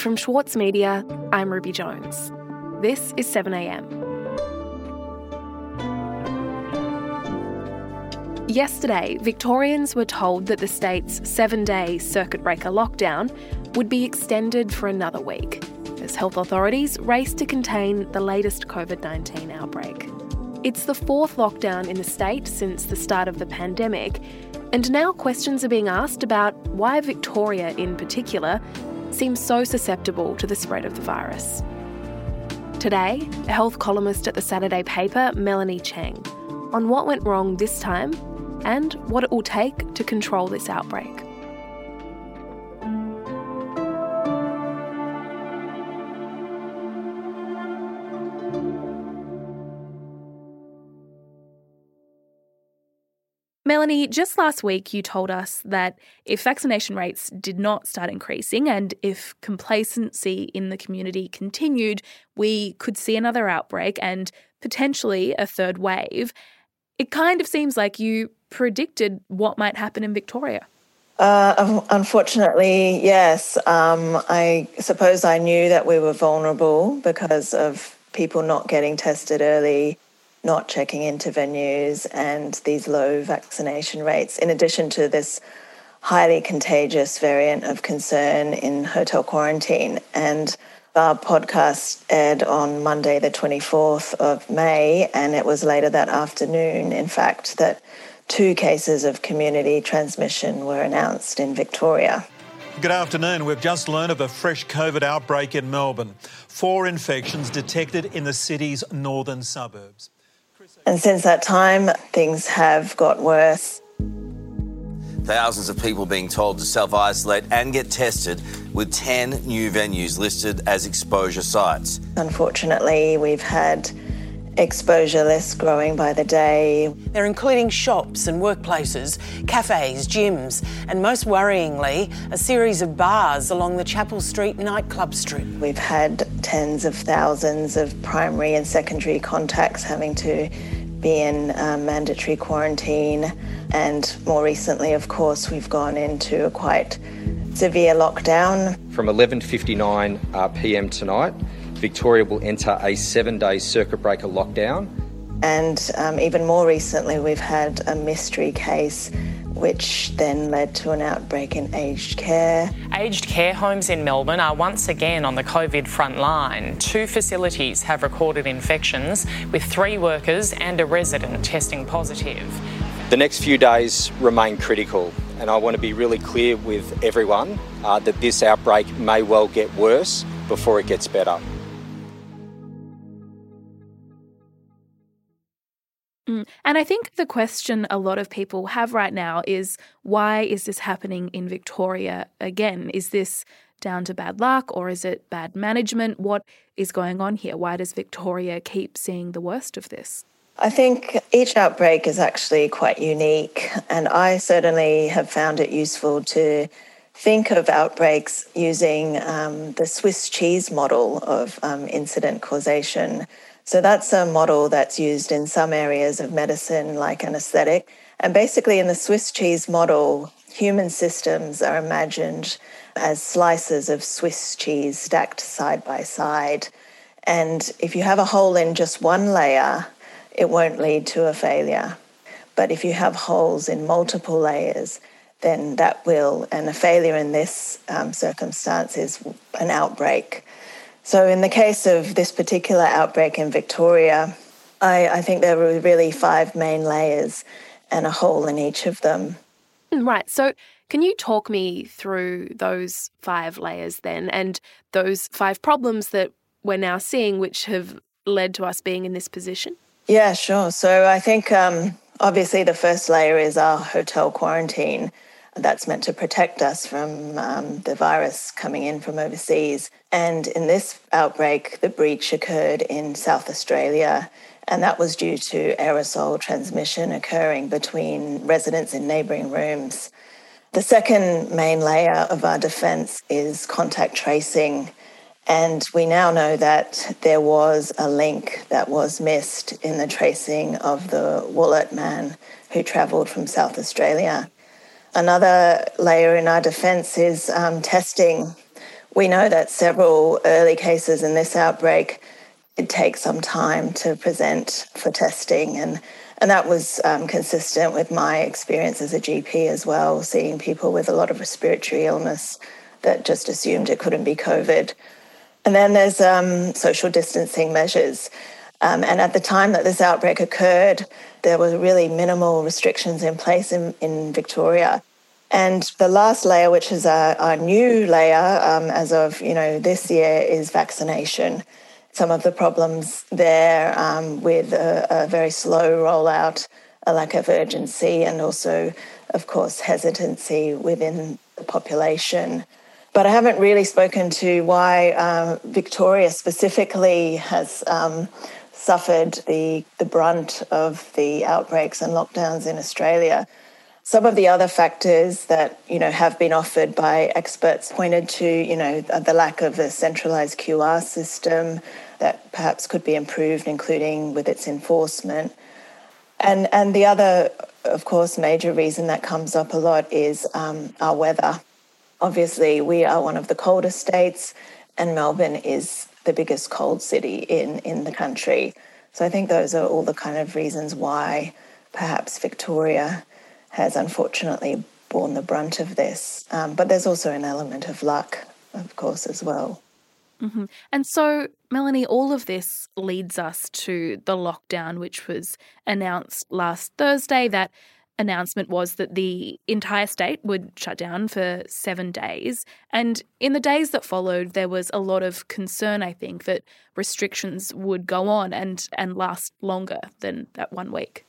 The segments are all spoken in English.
From Schwartz Media, I'm Ruby Jones. This is 7am. Yesterday, Victorians were told that the state's seven day circuit breaker lockdown would be extended for another week as health authorities race to contain the latest COVID 19 outbreak. It's the fourth lockdown in the state since the start of the pandemic, and now questions are being asked about why Victoria, in particular, seems so susceptible to the spread of the virus. Today, a health columnist at the Saturday paper, Melanie Cheng, on what went wrong this time and what it will take to control this outbreak. Melanie, just last week you told us that if vaccination rates did not start increasing and if complacency in the community continued, we could see another outbreak and potentially a third wave. It kind of seems like you predicted what might happen in Victoria. Uh, unfortunately, yes. Um, I suppose I knew that we were vulnerable because of people not getting tested early not checking into venues and these low vaccination rates, in addition to this highly contagious variant of concern in hotel quarantine. And our podcast aired on Monday, the 24th of May, and it was later that afternoon, in fact, that two cases of community transmission were announced in Victoria. Good afternoon. We've just learned of a fresh COVID outbreak in Melbourne. Four infections detected in the city's northern suburbs. And since that time, things have got worse. Thousands of people being told to self isolate and get tested, with 10 new venues listed as exposure sites. Unfortunately, we've had exposure lists growing by the day. They're including shops and workplaces, cafes, gyms, and most worryingly, a series of bars along the Chapel Street nightclub strip. We've had tens of thousands of primary and secondary contacts having to be in um, mandatory quarantine. And more recently, of course, we've gone into a quite severe lockdown. From 11.59 uh, p.m. tonight, Victoria will enter a seven-day circuit breaker lockdown. And um, even more recently, we've had a mystery case which then led to an outbreak in aged care. Aged care homes in Melbourne are once again on the COVID front line. Two facilities have recorded infections, with three workers and a resident testing positive. The next few days remain critical, and I want to be really clear with everyone uh, that this outbreak may well get worse before it gets better. Mm. And I think the question a lot of people have right now is why is this happening in Victoria again? Is this down to bad luck or is it bad management? What is going on here? Why does Victoria keep seeing the worst of this? I think each outbreak is actually quite unique, and I certainly have found it useful to think of outbreaks using um, the Swiss cheese model of um, incident causation. So that's a model that's used in some areas of medicine, like anesthetic. And basically, in the Swiss cheese model, human systems are imagined as slices of Swiss cheese stacked side by side. And if you have a hole in just one layer, it won't lead to a failure. But if you have holes in multiple layers, then that will, and a failure in this um, circumstance is an outbreak. So, in the case of this particular outbreak in Victoria, I, I, think there were really five main layers and a hole in each of them. Right. So, can you talk me through those five layers then and those five problems that we're now seeing, which have led to us being in this position? Yeah, sure. So, I think um, obviously the first layer is our hotel quarantine that's meant to protect us from um, the virus coming in from overseas. And in this outbreak, the breach occurred in South Australia, and that was due to aerosol transmission occurring between residents in neighbouring rooms. The second main layer of our defence is contact tracing. And we now know that there was a link that was missed in the tracing of the Wollert man who travelled from South Australia. Another layer in our defence is um, testing. we know that several early cases in this outbreak it takes some time to present for testing and and that was um, consistent with my experience as a GP as well, seeing people with a lot of respiratory illness that just assumed it couldn't be COVID. And then there's um, social distancing measures. Um, and at the time that this outbreak occurred, there were really minimal restrictions in place in, in Victoria. And the last layer, which is our, our new layer um, as of you know this year, is vaccination. Some of the problems there um, with a, a very slow rollout, a lack of urgency, and also, of course, hesitancy within the population. But I haven't really spoken to why uh, Victoria specifically has um, suffered the, the brunt of the outbreaks and lockdowns in Australia. Some of the other factors that you know have been offered by experts pointed to you know the lack of a centralized QR system that perhaps could be improved, including with its enforcement. And and the other, of course, major reason that comes up a lot is um, our weather. Obviously, we are one of the coldest states, and Melbourne is the biggest cold city in, in the country. So I think those are all the kind of reasons why perhaps Victoria has unfortunately borne the brunt of this. Um, but there's also an element of luck, of course, as well. Mm-hmm. And so, Melanie, all of this leads us to the lockdown, which was announced last Thursday. That announcement was that the entire state would shut down for seven days. And in the days that followed, there was a lot of concern, I think, that restrictions would go on and, and last longer than that one week.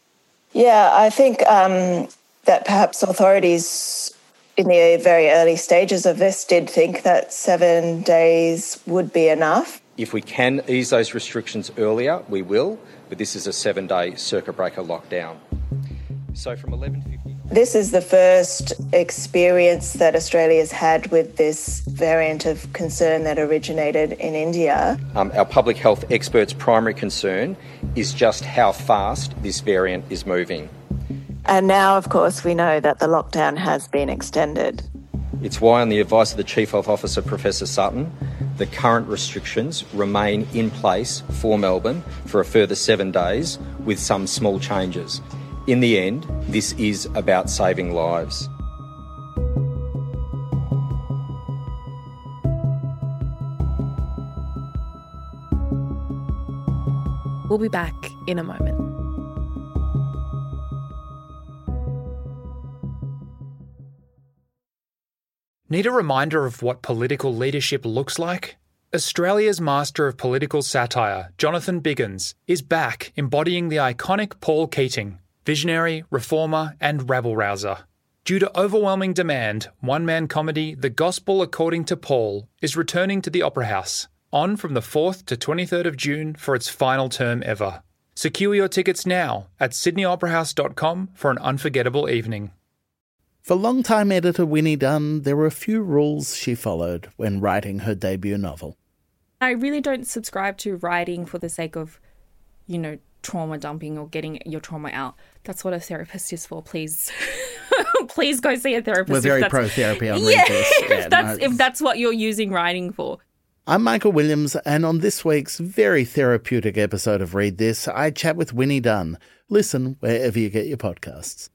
Yeah, I think um, that perhaps authorities in the very early stages of this did think that seven days would be enough. If we can ease those restrictions earlier, we will, but this is a seven day circuit breaker lockdown. So from 11.50... This is the first experience that Australia's had with this variant of concern that originated in India. Um, our public health experts' primary concern is just how fast this variant is moving. And now, of course, we know that the lockdown has been extended. It's why, on the advice of the Chief Health Officer, Professor Sutton, the current restrictions remain in place for Melbourne for a further seven days with some small changes. In the end, this is about saving lives. We'll be back in a moment. Need a reminder of what political leadership looks like? Australia's master of political satire, Jonathan Biggins, is back embodying the iconic Paul Keating, visionary, reformer, and rabble rouser. Due to overwhelming demand, one man comedy The Gospel According to Paul is returning to the Opera House, on from the 4th to 23rd of June for its final term ever. Secure your tickets now at sydneyoperahouse.com for an unforgettable evening. For longtime editor Winnie Dunn, there were a few rules she followed when writing her debut novel. I really don't subscribe to writing for the sake of, you know, trauma dumping or getting your trauma out. That's what a therapist is for. Please, please go see a therapist. We're very pro therapy on yeah, This. Yeah, if that's no, if that's what you're using writing for. I'm Michael Williams, and on this week's very therapeutic episode of Read This, I chat with Winnie Dunn. Listen wherever you get your podcasts.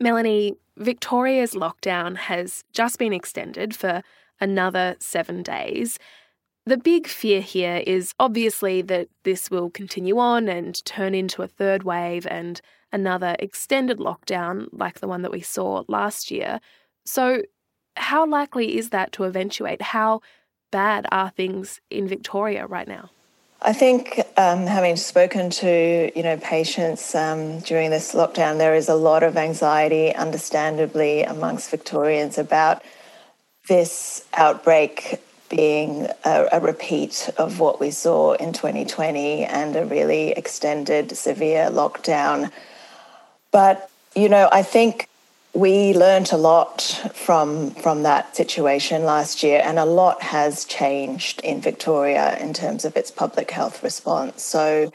Melanie, Victoria's lockdown has just been extended for another seven days. The big fear here is obviously that this will continue on and turn into a third wave and another extended lockdown like the one that we saw last year. So, how likely is that to eventuate? How bad are things in Victoria right now? I think um, having spoken to you know patients um, during this lockdown, there is a lot of anxiety, understandably, amongst Victorians about this outbreak being a, a, repeat of what we saw in 2020 and a really extended, severe lockdown. But you know, I think we learned a lot from from that situation last year, and a lot has changed in Victoria in terms of its public health response. So,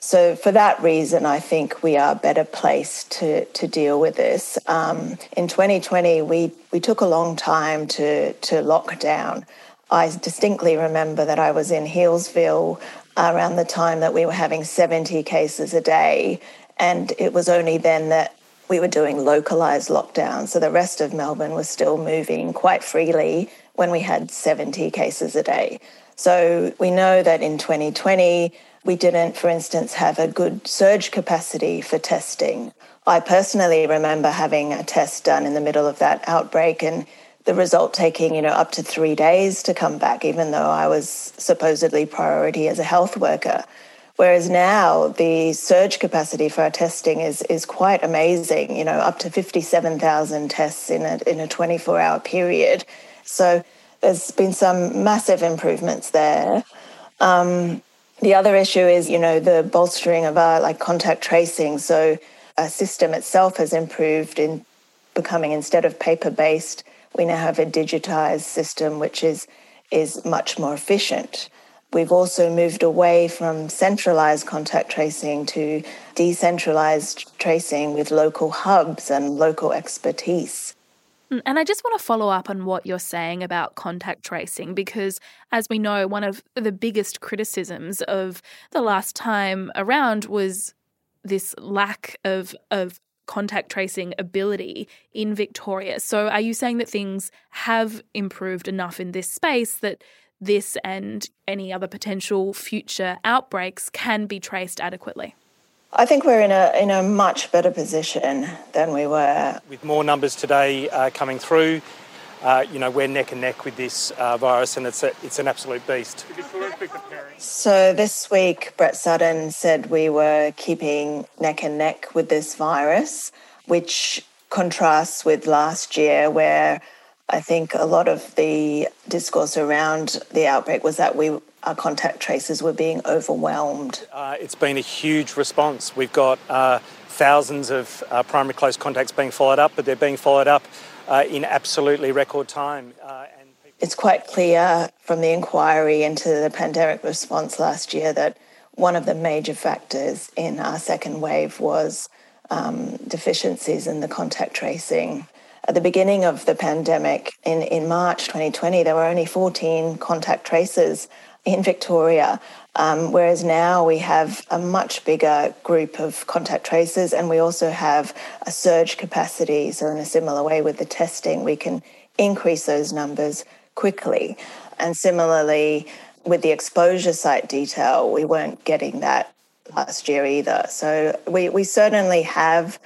So, for that reason, I think we are better placed to, to deal with this. Um, in 2020, we, we took a long time to, to lock down. I distinctly remember that I was in Healesville around the time that we were having 70 cases a day, and it was only then that we were doing localized lockdowns. So the rest of Melbourne was still moving quite freely when we had 70 cases a day. So we know that in 2020, we didn't, for instance, have a good surge capacity for testing. I personally remember having a test done in the middle of that outbreak and the result taking, you know, up to three days to come back, even though I was supposedly priority as a health worker. Whereas now the surge capacity for our testing is is quite amazing, you know, up to 57,000 tests in a, in a 24 hour period. So there's been some massive improvements there. Um, the other issue is, you know, the bolstering of our like contact tracing. So our system itself has improved in becoming instead of paper based, we now have a digitized system which is is much more efficient. We've also moved away from centralized contact tracing to decentralized tracing with local hubs and local expertise. Mm, and I just want to follow up on what you're saying about contact tracing because, as we know, one of the biggest criticisms of the last time around was this lack of, of contact tracing ability in Victoria. So, are you saying that things have improved enough in this space that this and any other potential future outbreaks can be traced adequately? I think we're in a in a much better position than we were. With more numbers today uh, coming through, uh, you know we're neck and neck with this uh, virus, and it's a, it's an absolute beast. So this week, Brett Sutton said we were keeping neck and neck with this virus, which contrasts with last year, where I think a lot of the discourse around the outbreak was that we our contact tracers were being overwhelmed. Uh, it's been a huge response. We've got uh, thousands of uh, primary close contacts being followed up, but they're being followed up uh, in absolutely record time. Uh, it's quite clear from the inquiry into the pandemic response last year that one of the major factors in our second wave was um, deficiencies in the contact tracing at the beginning of the pandemic in, in March 2020, there were only 14 contact tracers in Victoria, um, whereas now we have a much bigger group of contact tracers and we also have a surge capacity. So, in a similar way with the testing, we can increase those numbers quickly. And similarly, with the exposure site detail, we weren't getting that last year either. So, we, we certainly have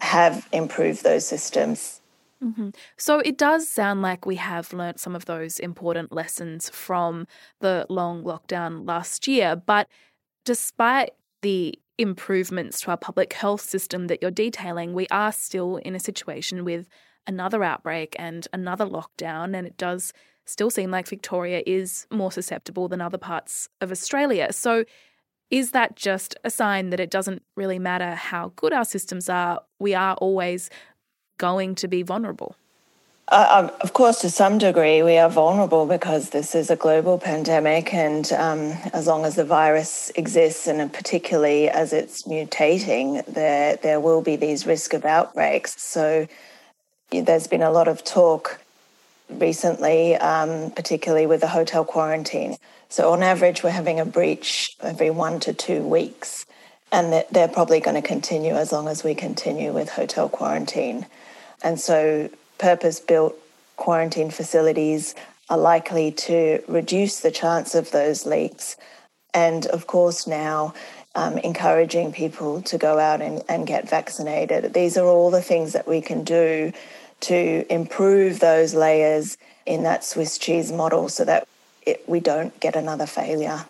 have improved those systems Mm-hmm. So it does sound like we have learnt some of those important lessons from the long lockdown last year. But despite the improvements to our public health system that you're detailing, we are still in a situation with another outbreak and another lockdown. And it does still seem like Victoria is more susceptible than other parts of Australia. So is that just a sign that it doesn't really matter how good our systems are? We are always going to be vulnerable? Uh, um, of course, to some degree, we are vulnerable because this is a global pandemic, and um, as long as the virus exists, and particularly as it's mutating, there there will be these risk of outbreaks. So, there's been a lot of talk recently, um, particularly with the hotel quarantine. So, on average, we're having a breach every one to two weeks, and they're probably going to continue as long as we continue with hotel quarantine. And so, purpose built quarantine facilities are likely to reduce the chance of those leaks. And of course, now um, encouraging people to go out and, and get vaccinated. These are all the things that we can do to improve those layers in that Swiss cheese model so that it, we don't get another failure.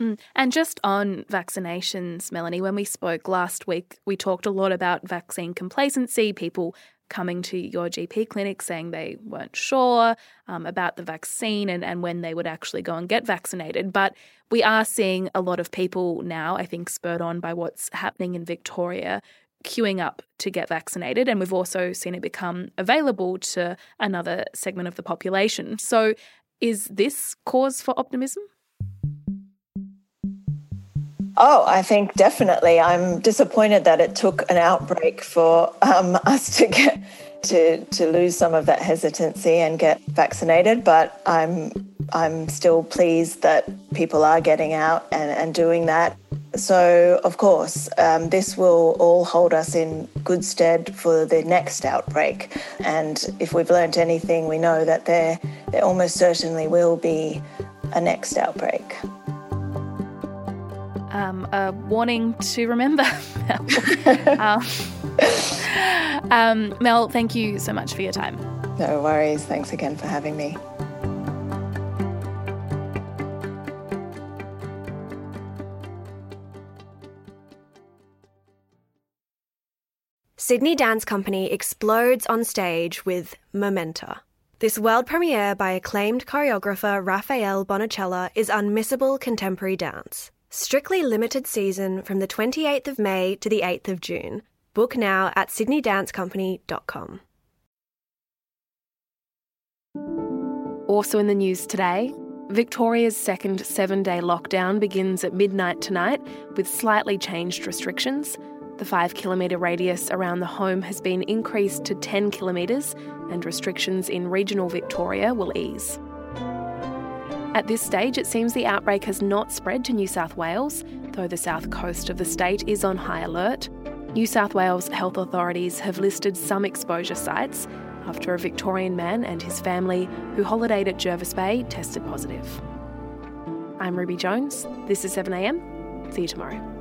Mm. And just on vaccinations, Melanie, when we spoke last week, we talked a lot about vaccine complacency, people coming to your GP clinic saying they weren't sure um, about the vaccine and, and when they would actually go and get vaccinated. But we are seeing a lot of people now, I think, spurred on by what's happening in Victoria, queuing up to get vaccinated. And we've also seen it become available to another segment of the population. So is this cause for optimism? Oh, I think definitely. I'm disappointed that it took an outbreak for um, us to get to to lose some of that hesitancy and get vaccinated. But I'm I'm still pleased that people are getting out and, and doing that. So, of course, um, this will all hold us in good stead for the next outbreak. And if we've learnt anything, we know that there, there almost certainly will be a next outbreak. Um, a warning to remember. um, um, Mel, thank you so much for your time. No worries. Thanks again for having me. Sydney Dance Company explodes on stage with Momenta. This world premiere by acclaimed choreographer Rafael Bonachela is unmissable contemporary dance. Strictly limited season from the 28th of May to the 8th of June. Book now at sydneydancecompany.com. Also in the news today, Victoria's second seven day lockdown begins at midnight tonight with slightly changed restrictions. The five kilometre radius around the home has been increased to 10 kilometres, and restrictions in regional Victoria will ease. At this stage, it seems the outbreak has not spread to New South Wales, though the south coast of the state is on high alert. New South Wales health authorities have listed some exposure sites after a Victorian man and his family who holidayed at Jervis Bay tested positive. I'm Ruby Jones. This is 7am. See you tomorrow.